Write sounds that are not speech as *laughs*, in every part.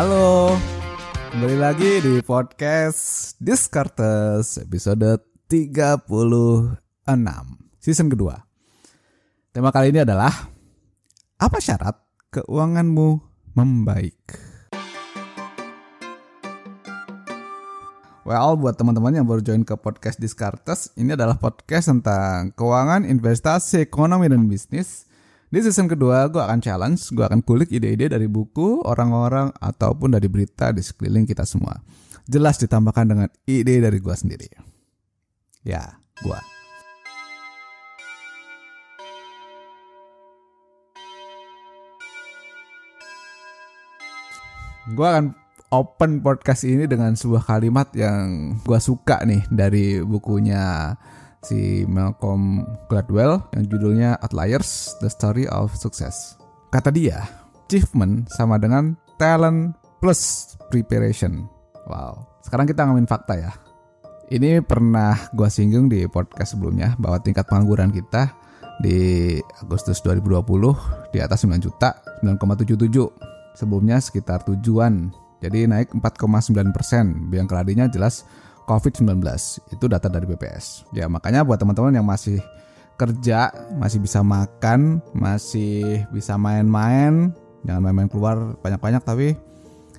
Halo, kembali lagi di podcast Discartes episode 36 season kedua. Tema kali ini adalah apa syarat keuanganmu membaik? Well, buat teman-teman yang baru join ke podcast Discartes, ini adalah podcast tentang keuangan, investasi, ekonomi, dan bisnis. Di season kedua, gue akan challenge, gue akan kulik ide-ide dari buku, orang-orang, ataupun dari berita di sekeliling kita semua. Jelas ditambahkan dengan ide dari gue sendiri. Ya, gue. Gue akan open podcast ini dengan sebuah kalimat yang gue suka nih dari bukunya si Malcolm Gladwell yang judulnya Outliers: The Story of Success. Kata dia, achievement sama dengan talent plus preparation. Wow. Sekarang kita ngomongin fakta ya. Ini pernah gue singgung di podcast sebelumnya bahwa tingkat pengangguran kita di Agustus 2020 di atas 9 juta, 9,77. Sebelumnya sekitar tujuan. Jadi naik 4,9 persen. Yang keladinya jelas COVID-19. Itu data dari BPS. Ya makanya buat teman-teman yang masih kerja, masih bisa makan, masih bisa main-main, jangan main-main keluar banyak-banyak tapi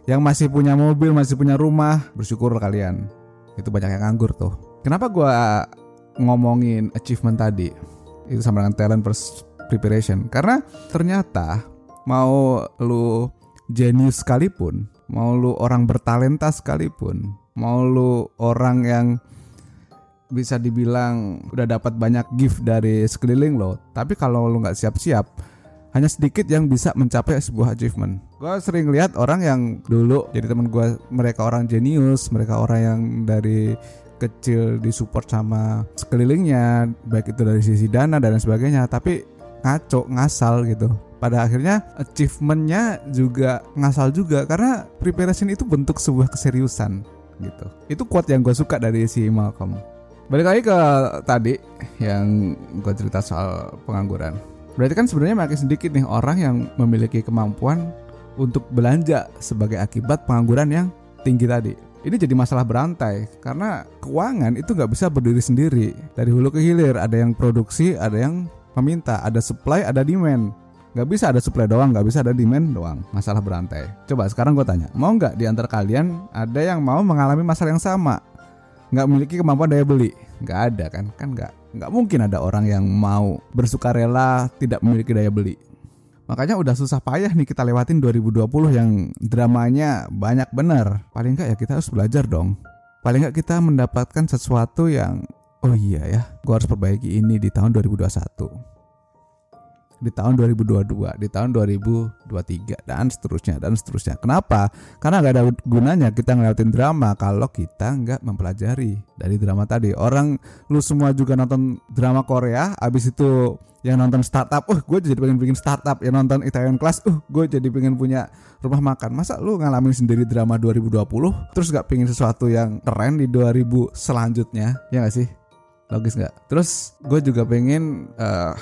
yang masih punya mobil, masih punya rumah, bersyukur kalian. Itu banyak yang nganggur tuh. Kenapa gua ngomongin achievement tadi? Itu sama dengan talent preparation. Karena ternyata mau lu jenius sekalipun, mau lu orang bertalenta sekalipun, mau lu orang yang bisa dibilang udah dapat banyak gift dari sekeliling lo, tapi kalau lu nggak siap-siap, hanya sedikit yang bisa mencapai sebuah achievement. Gue sering lihat orang yang dulu jadi teman gue, mereka orang jenius, mereka orang yang dari kecil disupport sama sekelilingnya, baik itu dari sisi dana dan sebagainya, tapi ngaco, ngasal gitu. Pada akhirnya achievementnya juga ngasal juga karena preparation itu bentuk sebuah keseriusan gitu. Itu quote yang gue suka dari si Malcolm. Balik lagi ke tadi yang gue cerita soal pengangguran. Berarti kan sebenarnya makin sedikit nih orang yang memiliki kemampuan untuk belanja sebagai akibat pengangguran yang tinggi tadi. Ini jadi masalah berantai karena keuangan itu nggak bisa berdiri sendiri dari hulu ke hilir. Ada yang produksi, ada yang meminta, ada supply, ada demand. Gak bisa ada supply doang, gak bisa ada demand doang. Masalah berantai. Coba sekarang gue tanya, mau nggak di antara kalian ada yang mau mengalami masalah yang sama? Nggak memiliki kemampuan daya beli? Nggak ada kan? Kan nggak. Nggak mungkin ada orang yang mau bersukarela tidak memiliki daya beli. Makanya udah susah payah nih kita lewatin 2020 yang dramanya banyak bener. Paling nggak ya kita harus belajar dong. Paling nggak kita mendapatkan sesuatu yang oh iya ya, gue harus perbaiki ini di tahun 2021 di tahun 2022, di tahun 2023 dan seterusnya dan seterusnya. Kenapa? Karena nggak ada gunanya kita ngeliatin drama kalau kita nggak mempelajari dari drama tadi. Orang lu semua juga nonton drama Korea, abis itu yang nonton startup, uh gue jadi pengen bikin startup, yang nonton Italian Class, uh gue jadi pengen punya rumah makan. Masa lu ngalamin sendiri drama 2020, terus gak pengen sesuatu yang keren di 2000 selanjutnya, ya gak sih? Logis nggak? Terus gue juga pengen uh,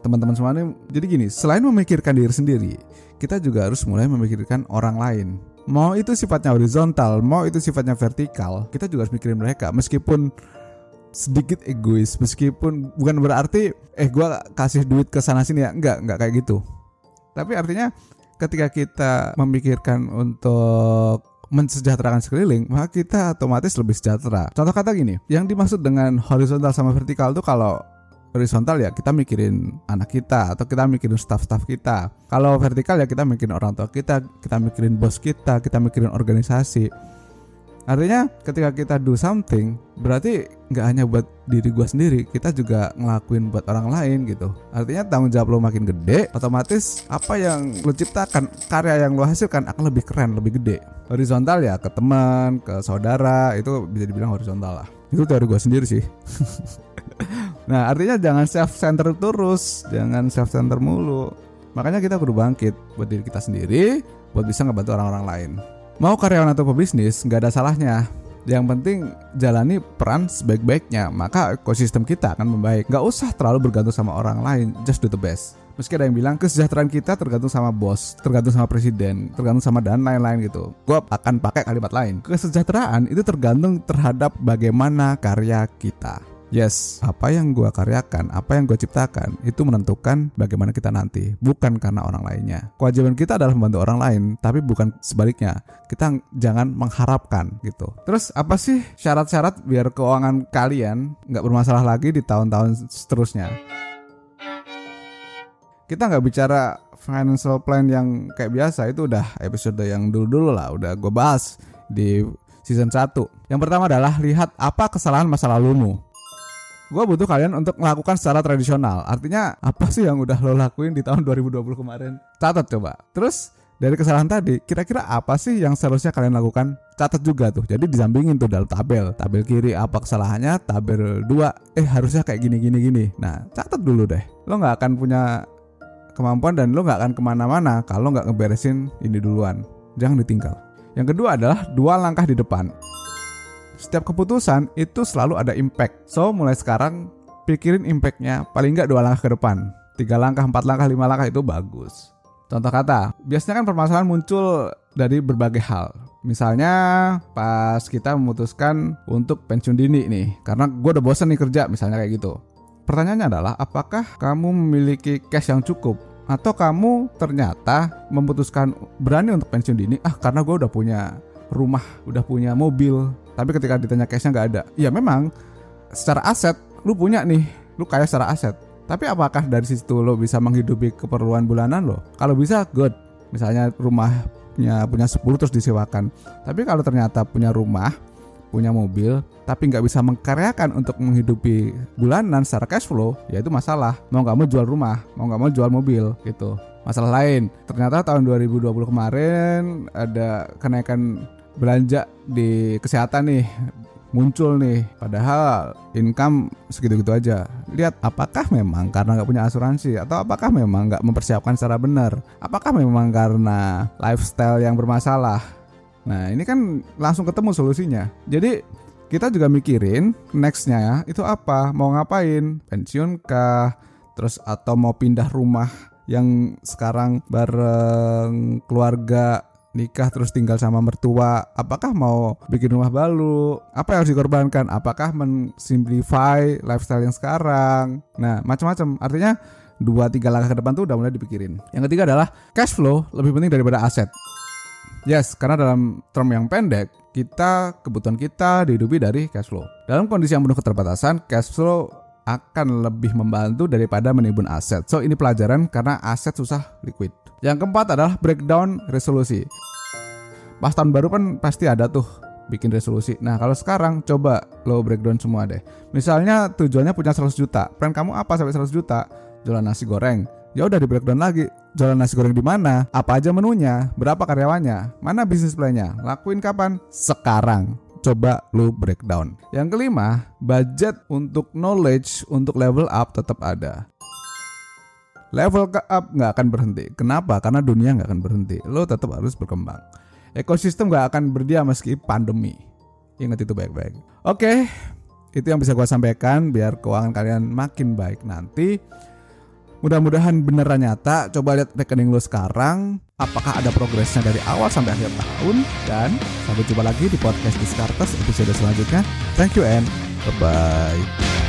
teman-teman semuanya jadi gini selain memikirkan diri sendiri kita juga harus mulai memikirkan orang lain. Mau itu sifatnya horizontal mau itu sifatnya vertikal kita juga harus mikirin mereka. Meskipun sedikit egois meskipun bukan berarti eh gue kasih duit ke sana sini ya. Enggak enggak kayak gitu. Tapi artinya ketika kita memikirkan untuk mensejahterakan sekeliling, maka kita otomatis lebih sejahtera. Contoh kata gini, yang dimaksud dengan horizontal sama vertikal itu kalau horizontal ya kita mikirin anak kita atau kita mikirin staff-staff kita. Kalau vertikal ya kita mikirin orang tua kita, kita mikirin bos kita, kita mikirin organisasi. Artinya ketika kita do something berarti nggak hanya buat diri gue sendiri, kita juga ngelakuin buat orang lain gitu. Artinya tanggung jawab lo makin gede, otomatis apa yang lo ciptakan, karya yang lo hasilkan akan lebih keren, lebih gede. Horizontal ya ke teman, ke saudara itu bisa dibilang horizontal lah. Itu teori gue sendiri sih. *laughs* Nah artinya jangan self center terus, jangan self center mulu. Makanya kita kudu bangkit buat diri kita sendiri, buat bisa ngebantu orang-orang lain. Mau karyawan atau pebisnis nggak ada salahnya. Yang penting jalani peran sebaik-baiknya, maka ekosistem kita akan membaik. Gak usah terlalu bergantung sama orang lain, just do the best. Meski ada yang bilang kesejahteraan kita tergantung sama bos, tergantung sama presiden, tergantung sama dan lain-lain gitu. Gue akan pakai kalimat lain. Kesejahteraan itu tergantung terhadap bagaimana karya kita. Yes, apa yang gue karyakan, apa yang gue ciptakan, itu menentukan bagaimana kita nanti, bukan karena orang lainnya. Kewajiban kita adalah membantu orang lain, tapi bukan sebaliknya. Kita jangan mengharapkan gitu. Terus apa sih syarat-syarat biar keuangan kalian nggak bermasalah lagi di tahun-tahun seterusnya? Kita nggak bicara financial plan yang kayak biasa, itu udah episode yang dulu-dulu lah, udah gue bahas di season 1. Yang pertama adalah lihat apa kesalahan masa lalumu gue butuh kalian untuk melakukan secara tradisional. Artinya apa sih yang udah lo lakuin di tahun 2020 kemarin? Catat coba. Terus dari kesalahan tadi, kira-kira apa sih yang seharusnya kalian lakukan? Catat juga tuh. Jadi disampingin tuh dalam tabel. Tabel kiri apa kesalahannya, tabel 2 eh harusnya kayak gini gini gini. Nah, catat dulu deh. Lo nggak akan punya kemampuan dan lo nggak akan ke mana-mana kalau nggak ngeberesin ini duluan. Jangan ditinggal. Yang kedua adalah dua langkah di depan setiap keputusan itu selalu ada impact. So mulai sekarang pikirin impactnya paling nggak dua langkah ke depan. Tiga langkah, empat langkah, lima langkah itu bagus. Contoh kata, biasanya kan permasalahan muncul dari berbagai hal. Misalnya pas kita memutuskan untuk pensiun dini nih, karena gue udah bosan nih kerja, misalnya kayak gitu. Pertanyaannya adalah, apakah kamu memiliki cash yang cukup? Atau kamu ternyata memutuskan berani untuk pensiun dini, ah karena gue udah punya rumah, udah punya mobil, tapi ketika ditanya cashnya nggak ada. Ya memang secara aset lu punya nih, lu kaya secara aset. Tapi apakah dari situ lo bisa menghidupi keperluan bulanan lo? Kalau bisa, good. Misalnya rumahnya punya 10 terus disewakan. Tapi kalau ternyata punya rumah, punya mobil, tapi nggak bisa mengkaryakan untuk menghidupi bulanan secara cash flow, ya itu masalah. Mau nggak mau jual rumah, mau nggak mau jual mobil gitu. Masalah lain, ternyata tahun 2020 kemarin ada kenaikan belanja di kesehatan nih muncul nih. Padahal income segitu-gitu aja. Lihat apakah memang karena nggak punya asuransi? Atau apakah memang nggak mempersiapkan secara benar? Apakah memang karena lifestyle yang bermasalah? Nah ini kan langsung ketemu solusinya. Jadi kita juga mikirin nextnya ya. Itu apa? Mau ngapain? Pensiun kah? Terus atau mau pindah rumah yang sekarang bareng keluarga nikah terus tinggal sama mertua apakah mau bikin rumah baru? Apa yang harus dikorbankan? Apakah mensimplify lifestyle yang sekarang? Nah macam-macam. Artinya dua tiga langkah ke depan tuh udah mulai dipikirin. Yang ketiga adalah cash flow lebih penting daripada aset. Yes karena dalam term yang pendek kita kebutuhan kita dihidupi dari cash flow. Dalam kondisi yang penuh keterbatasan cash flow akan lebih membantu daripada menimbun aset. So ini pelajaran karena aset susah liquid. Yang keempat adalah breakdown resolusi. Pas tahun baru kan pasti ada tuh bikin resolusi. Nah kalau sekarang coba lo breakdown semua deh. Misalnya tujuannya punya 100 juta. Plan kamu apa sampai 100 juta? Jualan nasi goreng. Ya udah di breakdown lagi. Jualan nasi goreng di mana? Apa aja menunya? Berapa karyawannya? Mana bisnis plannya? Lakuin kapan? Sekarang coba lu breakdown. Yang kelima, budget untuk knowledge untuk level up tetap ada level ke up nggak akan berhenti. Kenapa? Karena dunia nggak akan berhenti. Lo tetap harus berkembang. Ekosistem nggak akan berdiam meski pandemi. Ingat itu baik-baik. Oke, itu yang bisa gue sampaikan biar keuangan kalian makin baik nanti. Mudah-mudahan beneran nyata. Coba lihat rekening lo sekarang. Apakah ada progresnya dari awal sampai akhir tahun? Dan sampai jumpa lagi di podcast Discartes episode selanjutnya. Thank you and bye-bye.